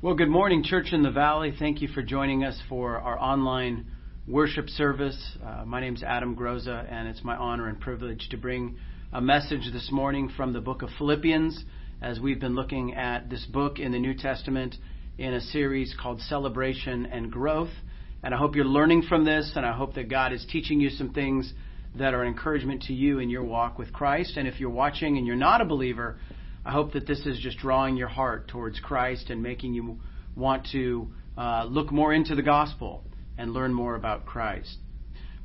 Well, good morning, Church in the Valley. Thank you for joining us for our online worship service. Uh, my name is Adam Groza, and it's my honor and privilege to bring a message this morning from the book of Philippians as we've been looking at this book in the New Testament in a series called Celebration and Growth. And I hope you're learning from this, and I hope that God is teaching you some things that are encouragement to you in your walk with Christ. And if you're watching and you're not a believer, I hope that this is just drawing your heart towards Christ and making you want to uh, look more into the gospel and learn more about Christ.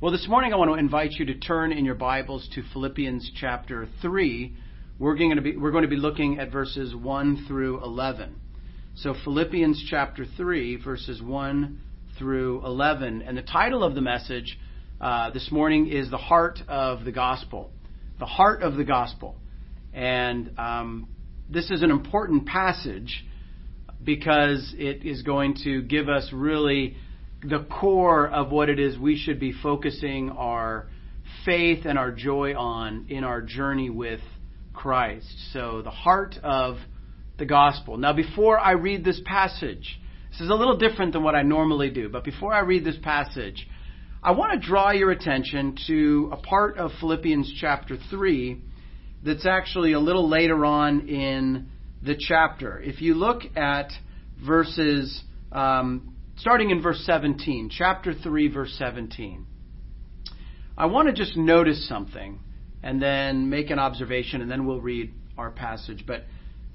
Well, this morning I want to invite you to turn in your Bibles to Philippians chapter 3. We're going to be, we're going to be looking at verses 1 through 11. So, Philippians chapter 3, verses 1 through 11. And the title of the message uh, this morning is The Heart of the Gospel. The Heart of the Gospel. And um, this is an important passage because it is going to give us really the core of what it is we should be focusing our faith and our joy on in our journey with Christ. So, the heart of the gospel. Now, before I read this passage, this is a little different than what I normally do, but before I read this passage, I want to draw your attention to a part of Philippians chapter 3 that's actually a little later on in the chapter. If you look at verses, um, starting in verse 17, chapter 3, verse 17, I want to just notice something and then make an observation, and then we'll read our passage. But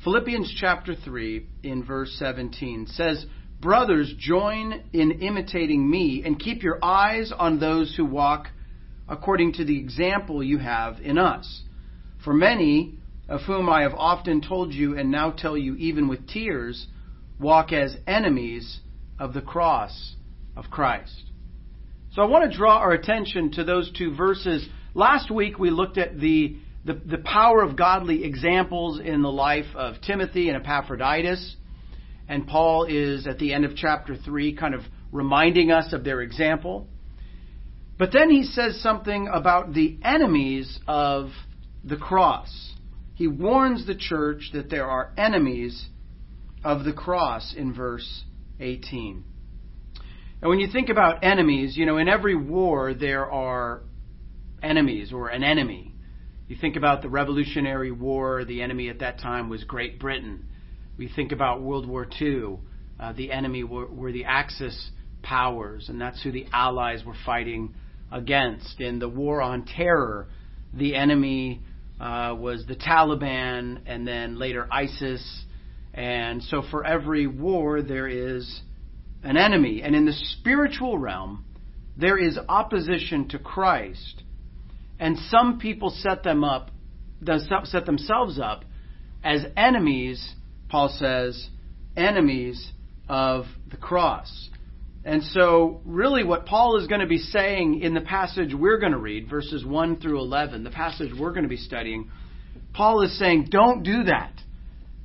Philippians chapter 3, in verse 17, says, Brothers, join in imitating me and keep your eyes on those who walk according to the example you have in us. For many, of whom I have often told you and now tell you even with tears, walk as enemies of the cross of Christ. So I want to draw our attention to those two verses. Last week we looked at the, the, the power of godly examples in the life of Timothy and Epaphroditus. And Paul is at the end of chapter 3 kind of reminding us of their example. But then he says something about the enemies of the cross. He warns the church that there are enemies of the cross in verse 18. And when you think about enemies, you know, in every war there are enemies or an enemy. You think about the Revolutionary War, the enemy at that time was Great Britain. We think about World War II, uh, the enemy were, were the Axis powers, and that's who the Allies were fighting against. In the War on Terror, the enemy uh, was the Taliban and then later ISIS. And so for every war, there is an enemy. And in the spiritual realm, there is opposition to Christ. And some people set them up, set themselves up as enemies, Paul says, enemies of the cross. And so, really, what Paul is going to be saying in the passage we're going to read, verses 1 through 11, the passage we're going to be studying, Paul is saying, don't do that.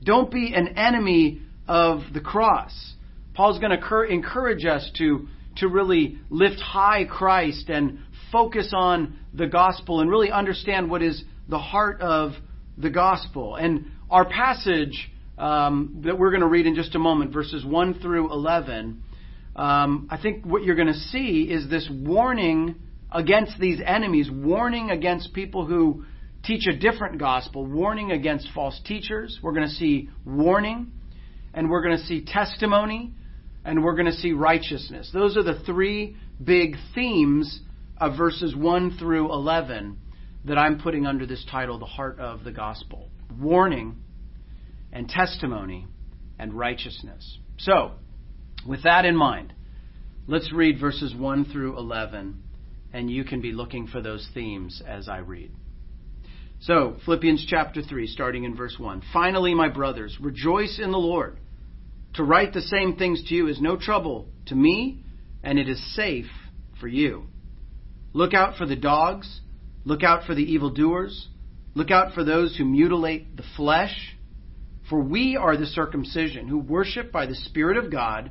Don't be an enemy of the cross. Paul's going to encourage us to, to really lift high Christ and focus on the gospel and really understand what is the heart of the gospel. And our passage um, that we're going to read in just a moment, verses 1 through 11, um, I think what you're going to see is this warning against these enemies, warning against people who teach a different gospel, warning against false teachers. We're going to see warning, and we're going to see testimony, and we're going to see righteousness. Those are the three big themes of verses 1 through 11 that I'm putting under this title, The Heart of the Gospel warning and testimony and righteousness. So, with that in mind, let's read verses 1 through 11, and you can be looking for those themes as I read. So, Philippians chapter 3, starting in verse 1. Finally, my brothers, rejoice in the Lord. To write the same things to you is no trouble to me, and it is safe for you. Look out for the dogs, look out for the evildoers, look out for those who mutilate the flesh. For we are the circumcision, who worship by the Spirit of God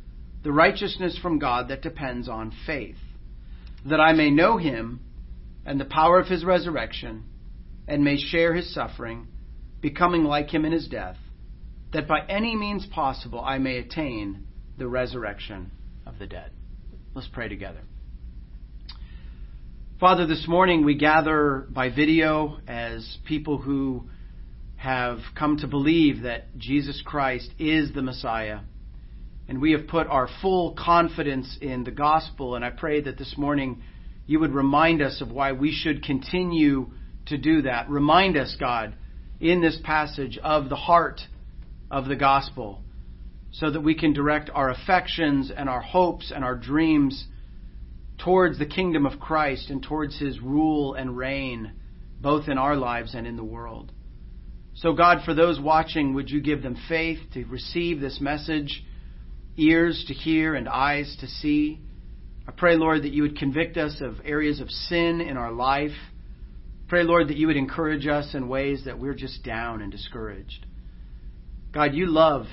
the righteousness from God that depends on faith, that I may know him and the power of his resurrection, and may share his suffering, becoming like him in his death, that by any means possible I may attain the resurrection of the dead. Let's pray together. Father, this morning we gather by video as people who have come to believe that Jesus Christ is the Messiah. And we have put our full confidence in the gospel. And I pray that this morning you would remind us of why we should continue to do that. Remind us, God, in this passage of the heart of the gospel so that we can direct our affections and our hopes and our dreams towards the kingdom of Christ and towards his rule and reign, both in our lives and in the world. So, God, for those watching, would you give them faith to receive this message, ears to hear, and eyes to see? I pray, Lord, that you would convict us of areas of sin in our life. Pray, Lord, that you would encourage us in ways that we're just down and discouraged. God, you love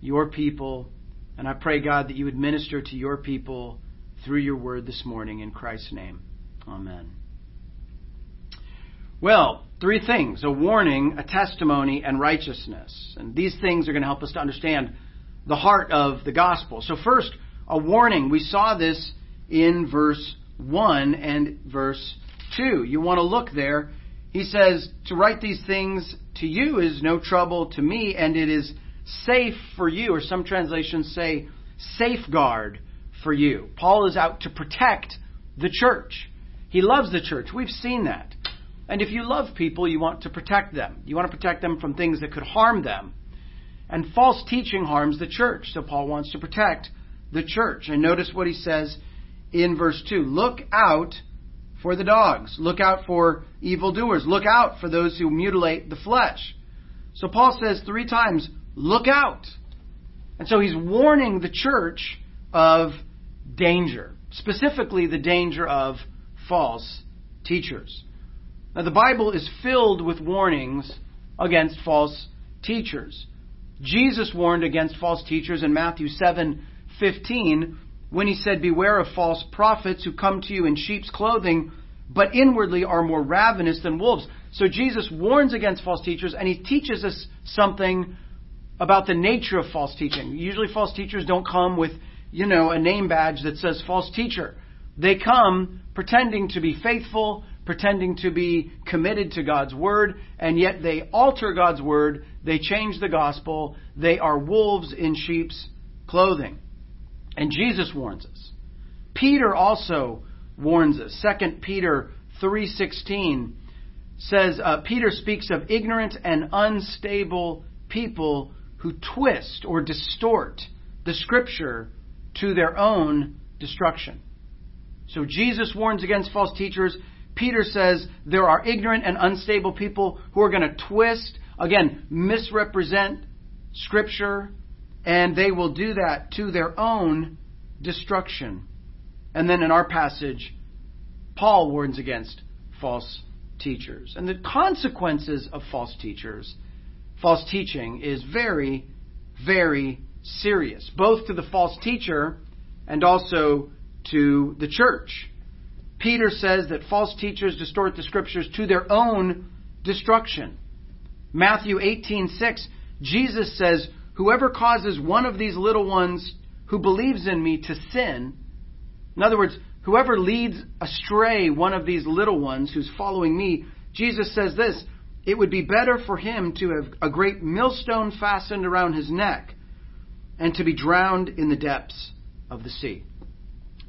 your people. And I pray, God, that you would minister to your people through your word this morning in Christ's name. Amen. Well, three things a warning, a testimony, and righteousness. And these things are going to help us to understand the heart of the gospel. So, first, a warning. We saw this in verse 1 and verse 2. You want to look there. He says, To write these things to you is no trouble to me, and it is safe for you, or some translations say safeguard for you. Paul is out to protect the church. He loves the church. We've seen that. And if you love people, you want to protect them. You want to protect them from things that could harm them. And false teaching harms the church. So Paul wants to protect the church. And notice what he says in verse 2 Look out for the dogs. Look out for evildoers. Look out for those who mutilate the flesh. So Paul says three times, Look out. And so he's warning the church of danger, specifically the danger of false teachers. Now, the Bible is filled with warnings against false teachers. Jesus warned against false teachers in Matthew 7:15 when he said, "Beware of false prophets who come to you in sheep's clothing, but inwardly are more ravenous than wolves." So Jesus warns against false teachers and he teaches us something about the nature of false teaching. Usually false teachers don't come with, you know, a name badge that says false teacher. They come pretending to be faithful, pretending to be committed to God's word, and yet they alter God's word, they change the gospel, they are wolves in sheep's clothing. And Jesus warns us. Peter also warns us. 2 Peter 3:16 says uh, Peter speaks of ignorant and unstable people who twist or distort the scripture to their own destruction. So Jesus warns against false teachers. Peter says there are ignorant and unstable people who are going to twist, again, misrepresent scripture, and they will do that to their own destruction. And then in our passage, Paul warns against false teachers. And the consequences of false teachers false teaching is very, very serious, both to the false teacher and also to the church. Peter says that false teachers distort the scriptures to their own destruction. Matthew 18:6 Jesus says, "Whoever causes one of these little ones who believes in me to sin, in other words, whoever leads astray one of these little ones who's following me, Jesus says this, it would be better for him to have a great millstone fastened around his neck and to be drowned in the depths of the sea.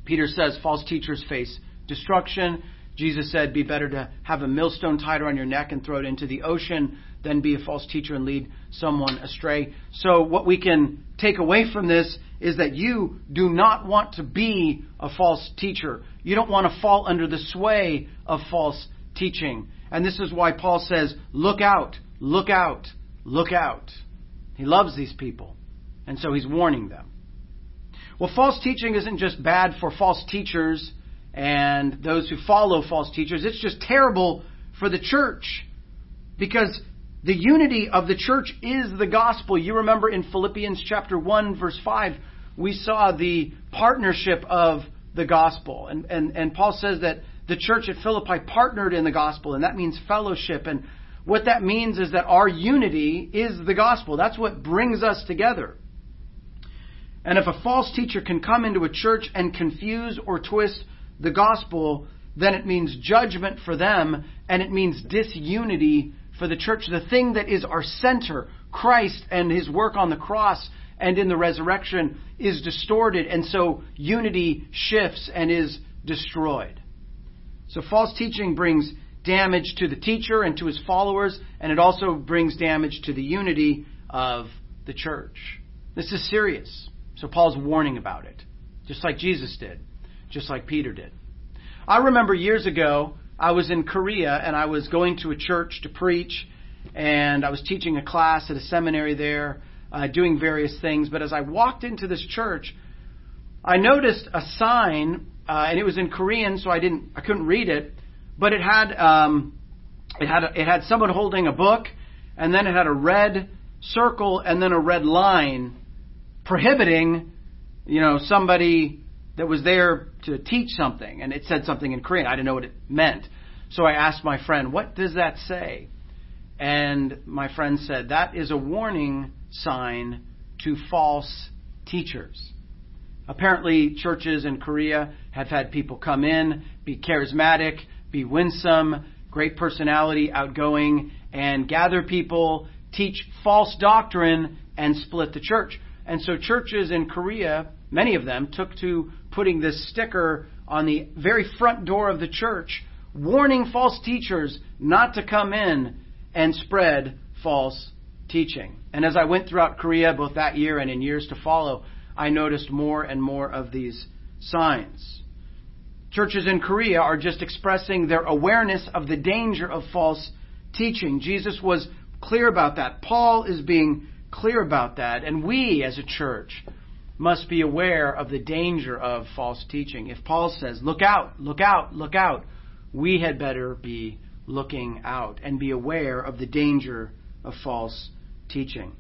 Peter says false teachers face destruction. Jesus said, Be better to have a millstone tied around your neck and throw it into the ocean than be a false teacher and lead someone astray. So, what we can take away from this is that you do not want to be a false teacher. You don't want to fall under the sway of false teaching. And this is why Paul says, Look out, look out, look out. He loves these people. And so he's warning them. Well, false teaching isn't just bad for false teachers and those who follow false teachers, it's just terrible for the church. Because the unity of the church is the gospel. You remember in Philippians chapter 1, verse 5, we saw the partnership of the gospel. And, and, and Paul says that the church at Philippi partnered in the gospel, and that means fellowship. And what that means is that our unity is the gospel. That's what brings us together. And if a false teacher can come into a church and confuse or twist the gospel, then it means judgment for them and it means disunity for the church. The thing that is our center, Christ and his work on the cross and in the resurrection, is distorted, and so unity shifts and is destroyed. So false teaching brings damage to the teacher and to his followers, and it also brings damage to the unity of the church. This is serious. So Paul's warning about it, just like Jesus did, just like Peter did. I remember years ago, I was in Korea and I was going to a church to preach, and I was teaching a class at a seminary there, uh, doing various things. But as I walked into this church, I noticed a sign, uh, and it was in Korean, so I didn't, I couldn't read it, but it had, um, it had, a, it had someone holding a book, and then it had a red circle and then a red line prohibiting, you know, somebody that was there to teach something, and it said something in Korean. I didn't know what it meant. So I asked my friend, What does that say? And my friend said, That is a warning sign to false teachers. Apparently, churches in Korea have had people come in, be charismatic, be winsome, great personality, outgoing, and gather people, teach false doctrine, and split the church. And so churches in Korea, many of them, took to putting this sticker on the very front door of the church, warning false teachers not to come in and spread false teaching. And as I went throughout Korea, both that year and in years to follow, I noticed more and more of these signs. Churches in Korea are just expressing their awareness of the danger of false teaching. Jesus was clear about that. Paul is being clear about that. And we, as a church, must be aware of the danger of false teaching. If Paul says, look out, look out, look out, we had better be looking out and be aware of the danger of false teaching.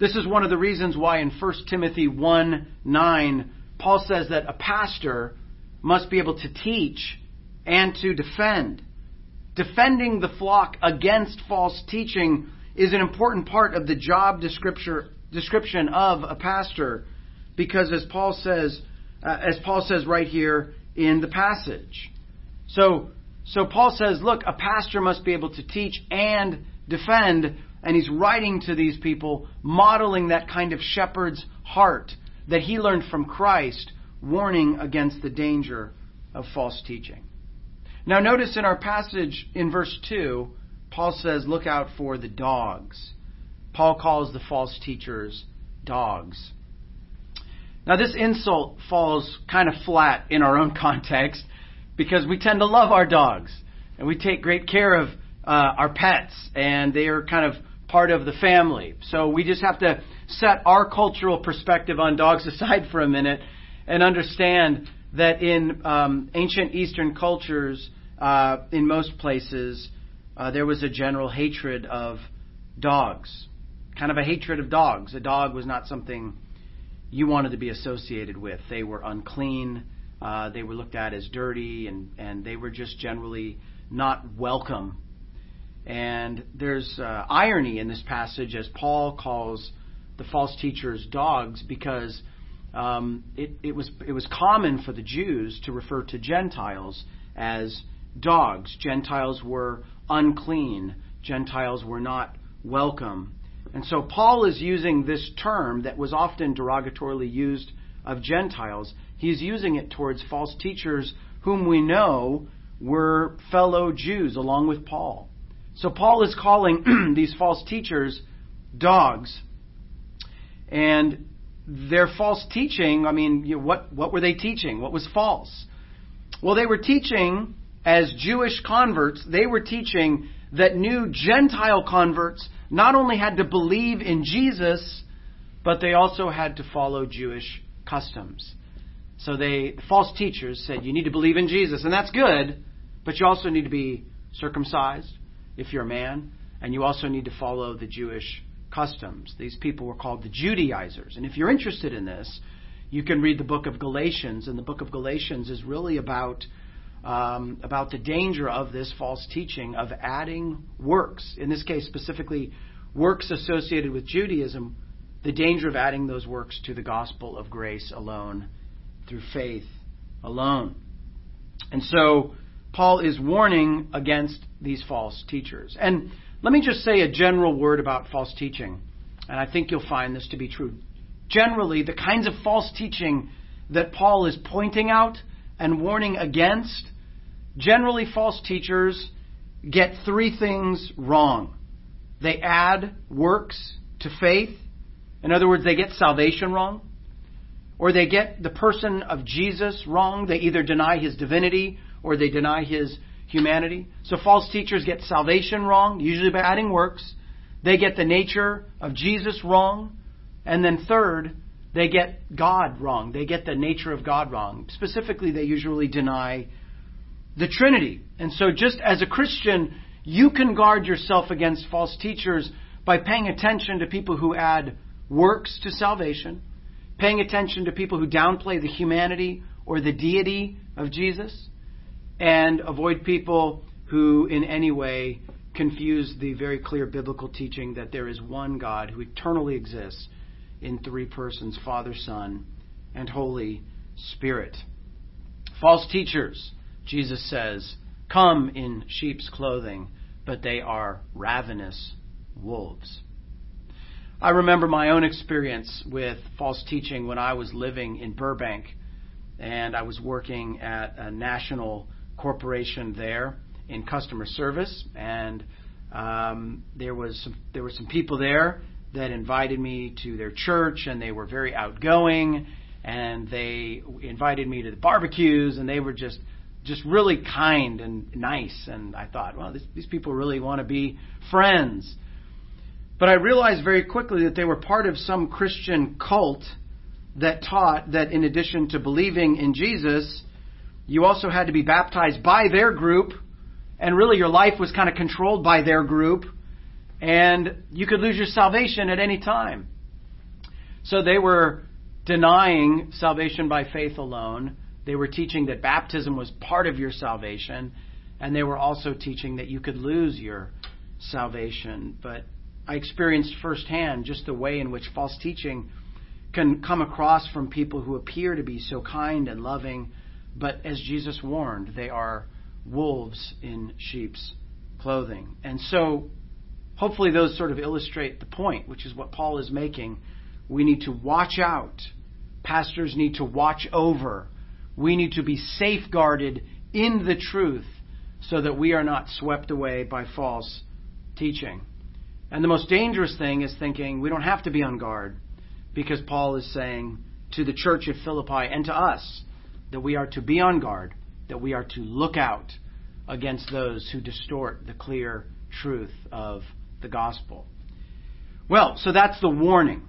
This is one of the reasons why in 1 Timothy 1 9, Paul says that a pastor must be able to teach and to defend. Defending the flock against false teaching is an important part of the job description of a pastor because as Paul says uh, as Paul says right here in the passage. So so Paul says, look, a pastor must be able to teach and defend and he's writing to these people modeling that kind of shepherd's heart that he learned from Christ, warning against the danger of false teaching. Now notice in our passage in verse 2 Paul says, look out for the dogs. Paul calls the false teachers dogs. Now, this insult falls kind of flat in our own context because we tend to love our dogs and we take great care of uh, our pets and they are kind of part of the family. So we just have to set our cultural perspective on dogs aside for a minute and understand that in um, ancient Eastern cultures, uh, in most places, uh, there was a general hatred of dogs, kind of a hatred of dogs. A dog was not something you wanted to be associated with. They were unclean. Uh, they were looked at as dirty, and, and they were just generally not welcome. And there's uh, irony in this passage as Paul calls the false teachers dogs because um, it, it, was, it was common for the Jews to refer to Gentiles as dogs. Gentiles were unclean. Gentiles were not welcome. And so Paul is using this term that was often derogatorily used of Gentiles, he's using it towards false teachers whom we know were fellow Jews along with Paul. So Paul is calling these false teachers dogs. And their false teaching, I mean, you know, what, what were they teaching? What was false? Well, they were teaching, as Jewish converts, they were teaching that new Gentile converts not only had to believe in Jesus, but they also had to follow Jewish customs. So they, the false teachers said, you need to believe in Jesus, and that's good, but you also need to be circumcised if you're a man, and you also need to follow the Jewish customs. These people were called the Judaizers. And if you're interested in this, you can read the book of Galatians, and the book of Galatians is really about um, about the danger of this false teaching of adding works. In this case, specifically, works associated with Judaism. The danger of adding those works to the gospel of grace alone, through faith alone. And so, Paul is warning against these false teachers. And let me just say a general word about false teaching, and I think you'll find this to be true. Generally, the kinds of false teaching that Paul is pointing out and warning against, generally, false teachers get three things wrong. They add works to faith. In other words, they get salvation wrong. Or they get the person of Jesus wrong. They either deny his divinity or they deny his humanity. So false teachers get salvation wrong, usually by adding works. They get the nature of Jesus wrong. And then third, they get God wrong. They get the nature of God wrong. Specifically, they usually deny the Trinity. And so just as a Christian, you can guard yourself against false teachers by paying attention to people who add works to salvation, paying attention to people who downplay the humanity or the deity of Jesus, and avoid people who in any way confuse the very clear biblical teaching that there is one God who eternally exists in three persons Father, Son, and Holy Spirit. False teachers, Jesus says, come in sheep's clothing, but they are ravenous wolves. I remember my own experience with false teaching when I was living in Burbank and I was working at a national corporation there in customer service, and um, there was some, there were some people there that invited me to their church, and they were very outgoing, and they invited me to the barbecues, and they were just just really kind and nice. And I thought, well, this, these people really want to be friends. But I realized very quickly that they were part of some Christian cult that taught that in addition to believing in Jesus, you also had to be baptized by their group, and really your life was kind of controlled by their group, and you could lose your salvation at any time. So they were denying salvation by faith alone. They were teaching that baptism was part of your salvation, and they were also teaching that you could lose your salvation. But I experienced firsthand just the way in which false teaching can come across from people who appear to be so kind and loving but as Jesus warned, they are wolves in sheep's clothing. And so, hopefully, those sort of illustrate the point, which is what Paul is making. We need to watch out. Pastors need to watch over. We need to be safeguarded in the truth so that we are not swept away by false teaching. And the most dangerous thing is thinking we don't have to be on guard because Paul is saying to the church at Philippi and to us, that we are to be on guard, that we are to look out against those who distort the clear truth of the gospel. Well, so that's the warning.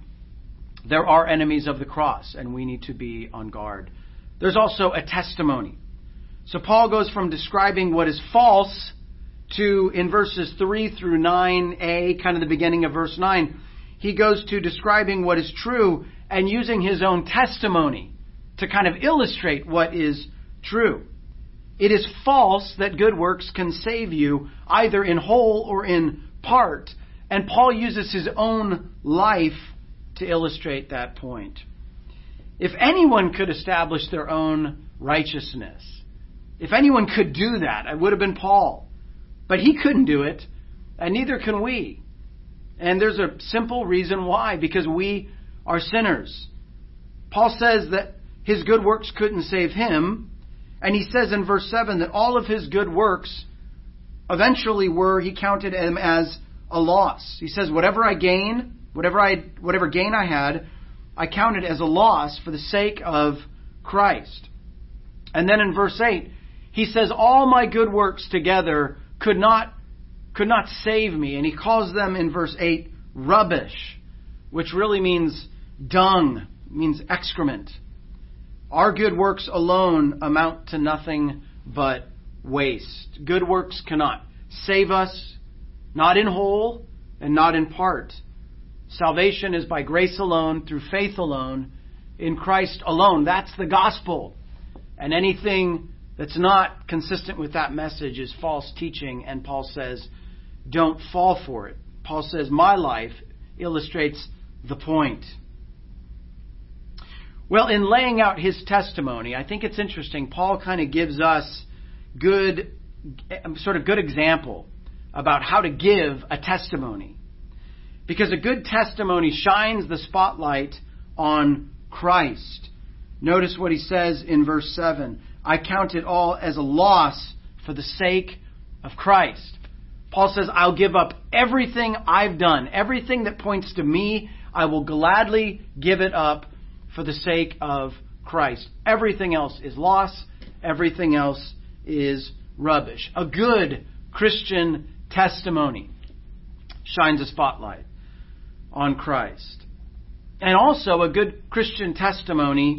There are enemies of the cross, and we need to be on guard. There's also a testimony. So Paul goes from describing what is false to, in verses 3 through 9a, kind of the beginning of verse 9, he goes to describing what is true and using his own testimony to kind of illustrate what is true. It is false that good works can save you either in whole or in part. And Paul uses his own life to illustrate that point. If anyone could establish their own righteousness, if anyone could do that, it would have been Paul. But he couldn't do it, and neither can we. And there's a simple reason why because we are sinners. Paul says that his good works couldn't save him. And he says in verse 7 that all of his good works eventually were, he counted them as a loss. He says, whatever I gain, whatever I, whatever gain I had, I counted as a loss for the sake of Christ. And then in verse 8, he says, all my good works together could not, could not save me. And he calls them in verse 8 rubbish, which really means dung, means excrement. Our good works alone amount to nothing but waste. Good works cannot save us, not in whole and not in part. Salvation is by grace alone, through faith alone, in Christ alone. That's the gospel. And anything that's not consistent with that message is false teaching, and Paul says, don't fall for it. Paul says, my life illustrates the point. Well, in laying out his testimony, I think it's interesting. Paul kind of gives us good, sort of good example about how to give a testimony. Because a good testimony shines the spotlight on Christ. Notice what he says in verse 7 I count it all as a loss for the sake of Christ. Paul says, I'll give up everything I've done, everything that points to me, I will gladly give it up for the sake of Christ. Everything else is loss, everything else is rubbish. A good Christian testimony shines a spotlight on Christ. And also, a good Christian testimony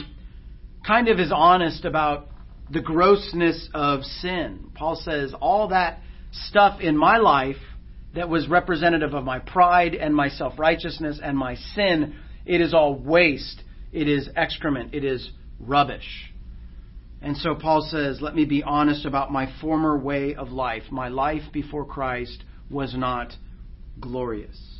kind of is honest about the grossness of sin. Paul says, all that stuff in my life that was representative of my pride and my self righteousness and my sin, it is all waste. It is excrement. It is rubbish. And so Paul says, Let me be honest about my former way of life. My life before Christ was not glorious.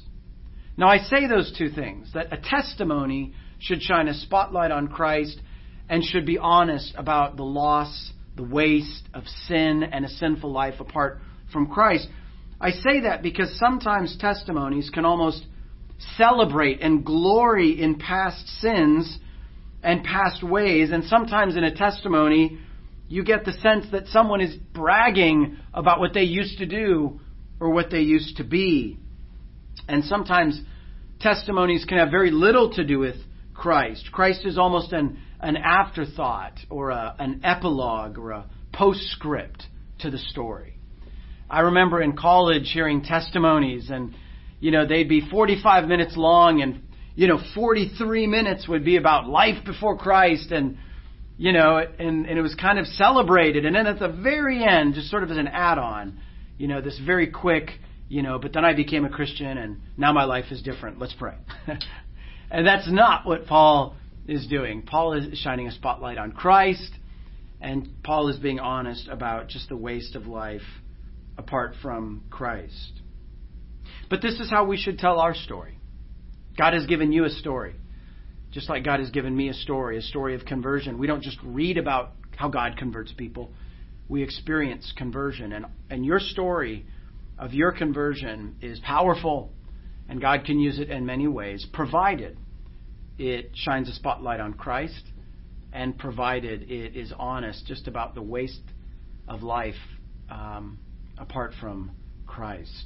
Now, I say those two things that a testimony should shine a spotlight on Christ and should be honest about the loss, the waste of sin and a sinful life apart from Christ. I say that because sometimes testimonies can almost celebrate and glory in past sins and past ways. And sometimes in a testimony, you get the sense that someone is bragging about what they used to do or what they used to be. And sometimes testimonies can have very little to do with Christ. Christ is almost an, an afterthought or a, an epilogue or a postscript to the story. I remember in college hearing testimonies and you know, they'd be 45 minutes long and, you know, 43 minutes would be about life before Christ and, you know, and, and it was kind of celebrated. And then at the very end, just sort of as an add on, you know, this very quick, you know, but then I became a Christian and now my life is different. Let's pray. and that's not what Paul is doing. Paul is shining a spotlight on Christ, and Paul is being honest about just the waste of life apart from Christ. But this is how we should tell our story. God has given you a story, just like God has given me a story, a story of conversion. We don't just read about how God converts people, we experience conversion. And, and your story of your conversion is powerful, and God can use it in many ways, provided it shines a spotlight on Christ and provided it is honest just about the waste of life um, apart from Christ.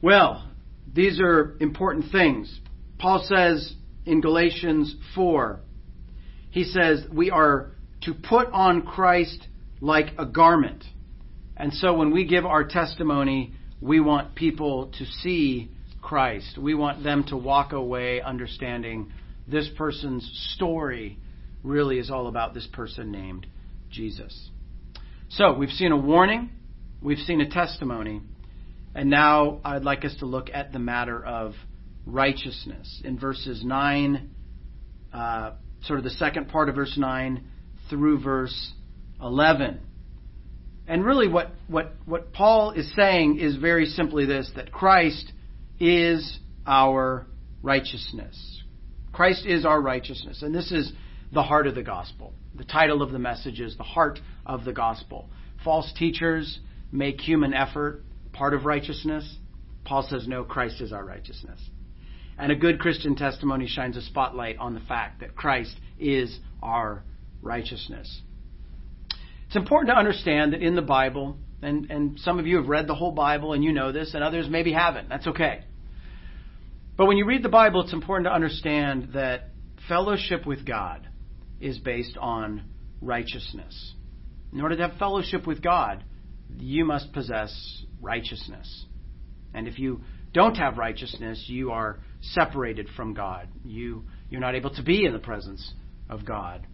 Well, these are important things. Paul says in Galatians 4, he says, we are to put on Christ like a garment. And so when we give our testimony, we want people to see Christ. We want them to walk away understanding this person's story really is all about this person named Jesus. So we've seen a warning, we've seen a testimony. And now I'd like us to look at the matter of righteousness in verses 9, uh, sort of the second part of verse 9 through verse 11. And really, what, what, what Paul is saying is very simply this that Christ is our righteousness. Christ is our righteousness. And this is the heart of the gospel. The title of the message is The Heart of the Gospel. False teachers make human effort part of righteousness? Paul says, no, Christ is our righteousness. And a good Christian testimony shines a spotlight on the fact that Christ is our righteousness. It's important to understand that in the Bible, and, and some of you have read the whole Bible and you know this, and others maybe haven't. That's okay. But when you read the Bible, it's important to understand that fellowship with God is based on righteousness. In order to have fellowship with God, you must possess righteousness. And if you don't have righteousness, you are separated from God. You, you're not able to be in the presence of God.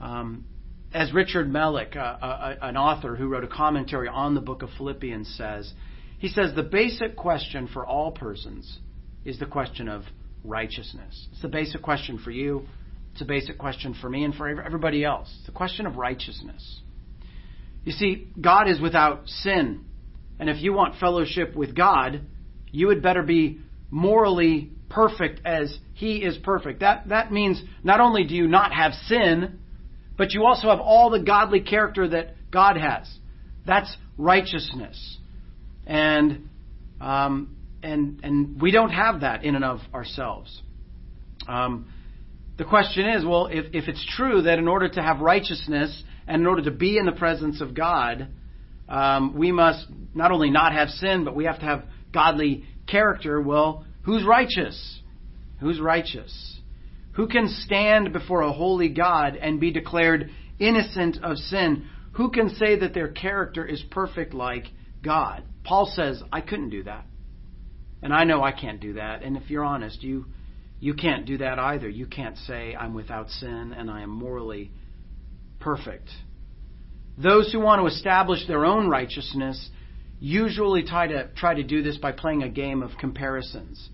Um, as Richard Melick, uh, uh, an author who wrote a commentary on the book of Philippians, says, he says the basic question for all persons is the question of righteousness. It's the basic question for you. It's a basic question for me and for everybody else. It's a question of righteousness. You see, God is without sin. And if you want fellowship with God, you had better be morally perfect as He is perfect. That, that means not only do you not have sin, but you also have all the godly character that God has. That's righteousness. And, um, and, and we don't have that in and of ourselves. Um, the question is well, if, if it's true that in order to have righteousness and in order to be in the presence of God, um, we must not only not have sin, but we have to have godly character. Well, who's righteous? Who's righteous? Who can stand before a holy God and be declared innocent of sin? Who can say that their character is perfect like God? Paul says, I couldn't do that. And I know I can't do that. And if you're honest, you you can't do that either. You can't say, I'm without sin and I am morally perfect. Those who want to establish their own righteousness usually try to, try to do this by playing a game of comparisons.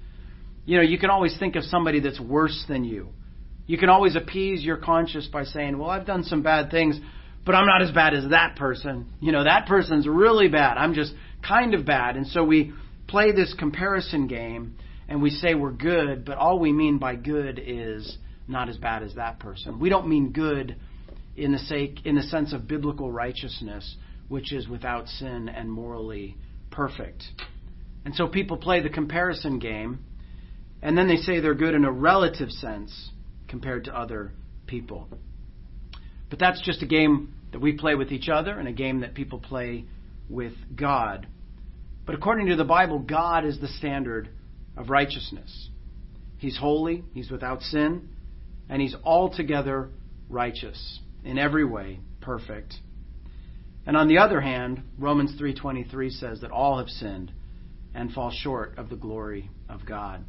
You know, you can always think of somebody that's worse than you. You can always appease your conscience by saying, Well, I've done some bad things, but I'm not as bad as that person. You know, that person's really bad. I'm just kind of bad. And so we play this comparison game and we say we're good, but all we mean by good is not as bad as that person. We don't mean good in the sake in the sense of biblical righteousness, which is without sin and morally perfect. And so people play the comparison game, and then they say they're good in a relative sense compared to other people. But that's just a game that we play with each other and a game that people play with God. But according to the Bible, God is the standard of righteousness. He's holy, he's without sin, and he's altogether righteous in every way, perfect. And on the other hand, Romans 3:23 says that all have sinned and fall short of the glory of God.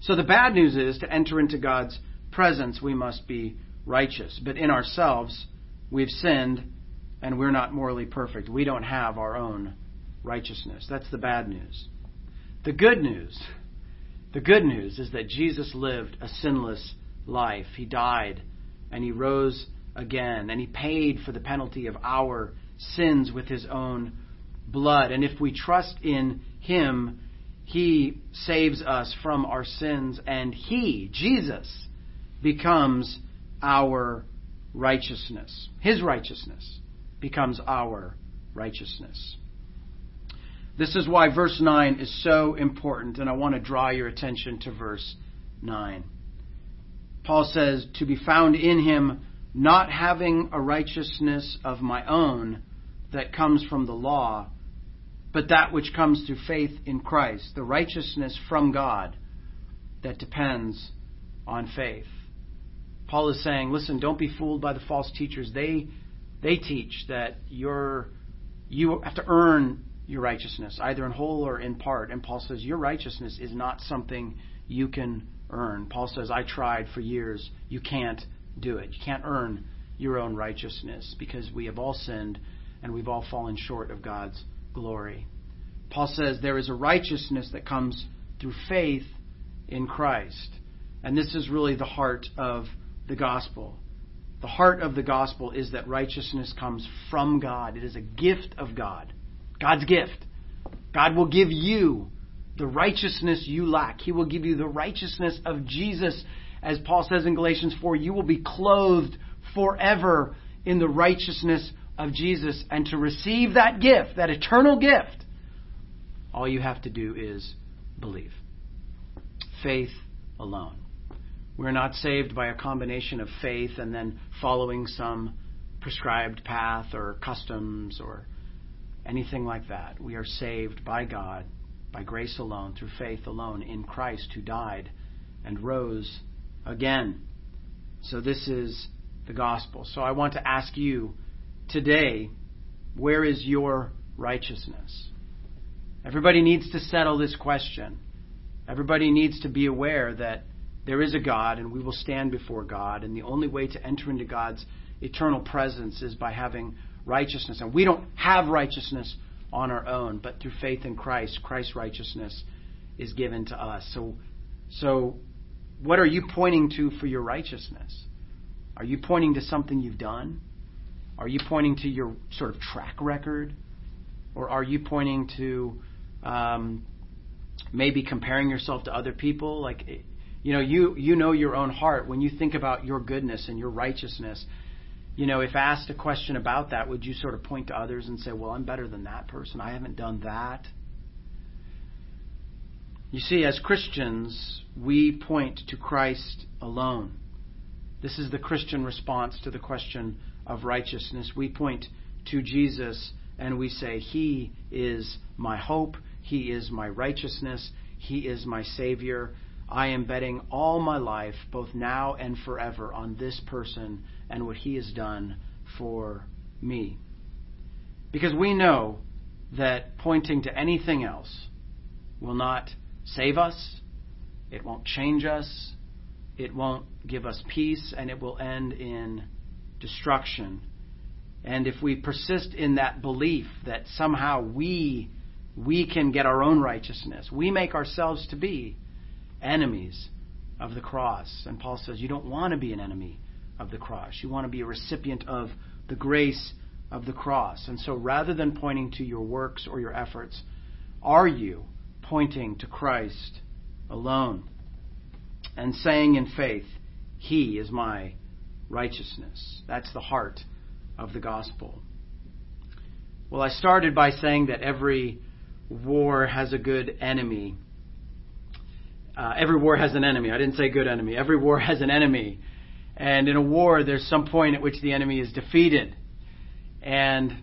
So the bad news is to enter into God's presence we must be righteous, but in ourselves we've sinned and we're not morally perfect. We don't have our own righteousness. That's the bad news. The good news, the good news is that Jesus lived a sinless life. He died and he rose again and he paid for the penalty of our sins with his own blood. And if we trust in him, he saves us from our sins and he, Jesus, becomes our righteousness. His righteousness becomes our righteousness. This is why verse 9 is so important, and I want to draw your attention to verse 9. Paul says, To be found in him, not having a righteousness of my own that comes from the law, but that which comes through faith in Christ, the righteousness from God that depends on faith. Paul is saying, listen, don't be fooled by the false teachers. They they teach that you're you have to earn your righteousness, either in whole or in part. And Paul says, Your righteousness is not something you can earn. Paul says, I tried for years. You can't do it. You can't earn your own righteousness because we have all sinned and we've all fallen short of God's glory. Paul says there is a righteousness that comes through faith in Christ. And this is really the heart of the gospel. The heart of the gospel is that righteousness comes from God. It is a gift of God. God's gift. God will give you the righteousness you lack. He will give you the righteousness of Jesus. As Paul says in Galatians 4, you will be clothed forever in the righteousness of Jesus. And to receive that gift, that eternal gift, all you have to do is believe. faith alone. We're not saved by a combination of faith and then following some prescribed path or customs or anything like that. We are saved by God, by grace alone, through faith alone, in Christ who died and rose again. So this is the gospel. So I want to ask you today, where is your righteousness? Everybody needs to settle this question. Everybody needs to be aware that there is a God and we will stand before God, and the only way to enter into God's eternal presence is by having righteousness. And we don't have righteousness on our own, but through faith in Christ, Christ's righteousness is given to us. So, so what are you pointing to for your righteousness? Are you pointing to something you've done? Are you pointing to your sort of track record? Or are you pointing to um, maybe comparing yourself to other people? Like, you know, you, you know your own heart. When you think about your goodness and your righteousness, you know, if asked a question about that, would you sort of point to others and say, well, I'm better than that person? I haven't done that. You see, as Christians, we point to Christ alone. This is the Christian response to the question of righteousness. We point to Jesus and we say, He is my hope, He is my righteousness, He is my Savior. I am betting all my life, both now and forever, on this person and what he has done for me. Because we know that pointing to anything else will not save us, it won't change us, it won't give us peace, and it will end in destruction. And if we persist in that belief that somehow we we can get our own righteousness, we make ourselves to be enemies of the cross. And Paul says, You don't want to be an enemy of the cross. You want to be a recipient of the grace of the cross. And so rather than pointing to your works or your efforts, are you pointing to Christ alone and saying in faith, He is my righteousness? That's the heart of the gospel. Well, I started by saying that every war has a good enemy. Uh, every war has an enemy. I didn't say good enemy. Every war has an enemy. And in a war, there's some point at which the enemy is defeated. And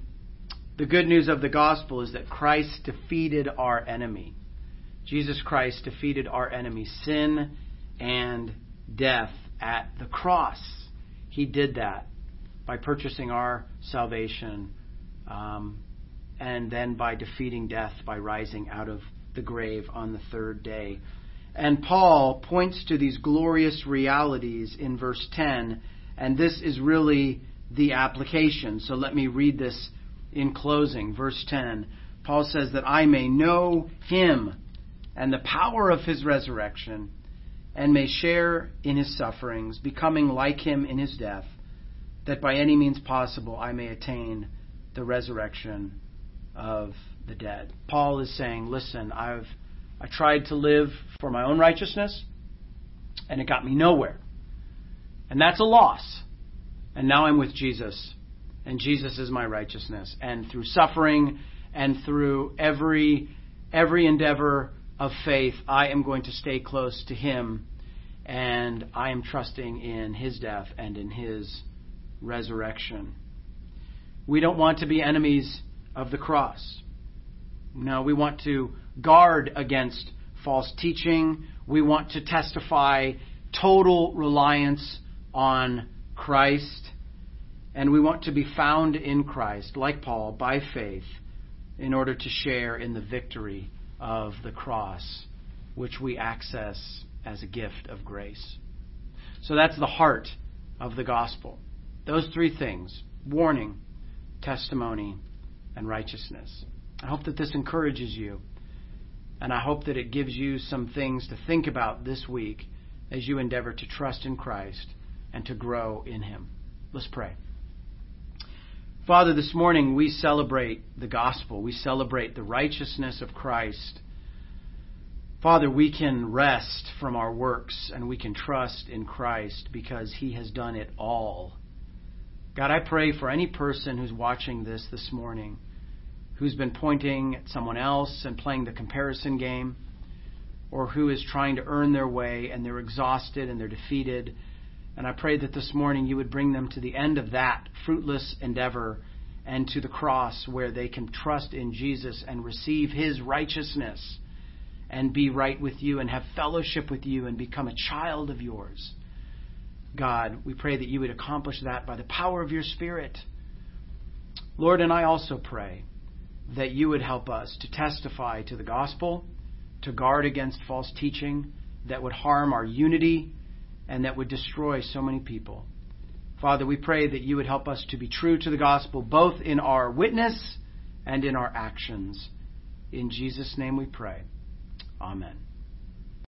the good news of the gospel is that Christ defeated our enemy. Jesus Christ defeated our enemy, sin and death, at the cross. He did that by purchasing our salvation um, and then by defeating death by rising out of the grave on the third day. And Paul points to these glorious realities in verse 10, and this is really the application. So let me read this in closing. Verse 10 Paul says, That I may know him and the power of his resurrection, and may share in his sufferings, becoming like him in his death, that by any means possible I may attain the resurrection of the dead. Paul is saying, Listen, I've I tried to live for my own righteousness, and it got me nowhere. And that's a loss. And now I'm with Jesus, and Jesus is my righteousness. And through suffering and through every every endeavor of faith, I am going to stay close to him and I am trusting in his death and in his resurrection. We don't want to be enemies of the cross. No, we want to guard against false teaching. We want to testify total reliance on Christ. And we want to be found in Christ, like Paul, by faith, in order to share in the victory of the cross, which we access as a gift of grace. So that's the heart of the gospel. Those three things warning, testimony, and righteousness. I hope that this encourages you. And I hope that it gives you some things to think about this week as you endeavor to trust in Christ and to grow in Him. Let's pray. Father, this morning we celebrate the gospel. We celebrate the righteousness of Christ. Father, we can rest from our works and we can trust in Christ because He has done it all. God, I pray for any person who's watching this this morning who's been pointing at someone else and playing the comparison game, or who is trying to earn their way and they're exhausted and they're defeated. And I pray that this morning you would bring them to the end of that fruitless endeavor and to the cross where they can trust in Jesus and receive his righteousness and be right with you and have fellowship with you and become a child of yours. God, we pray that you would accomplish that by the power of your Spirit. Lord, and I also pray that you would help us to testify to the gospel, to guard against false teaching that would harm our unity and that would destroy so many people. Father, we pray that you would help us to be true to the gospel, both in our witness and in our actions. In Jesus' name we pray. Amen.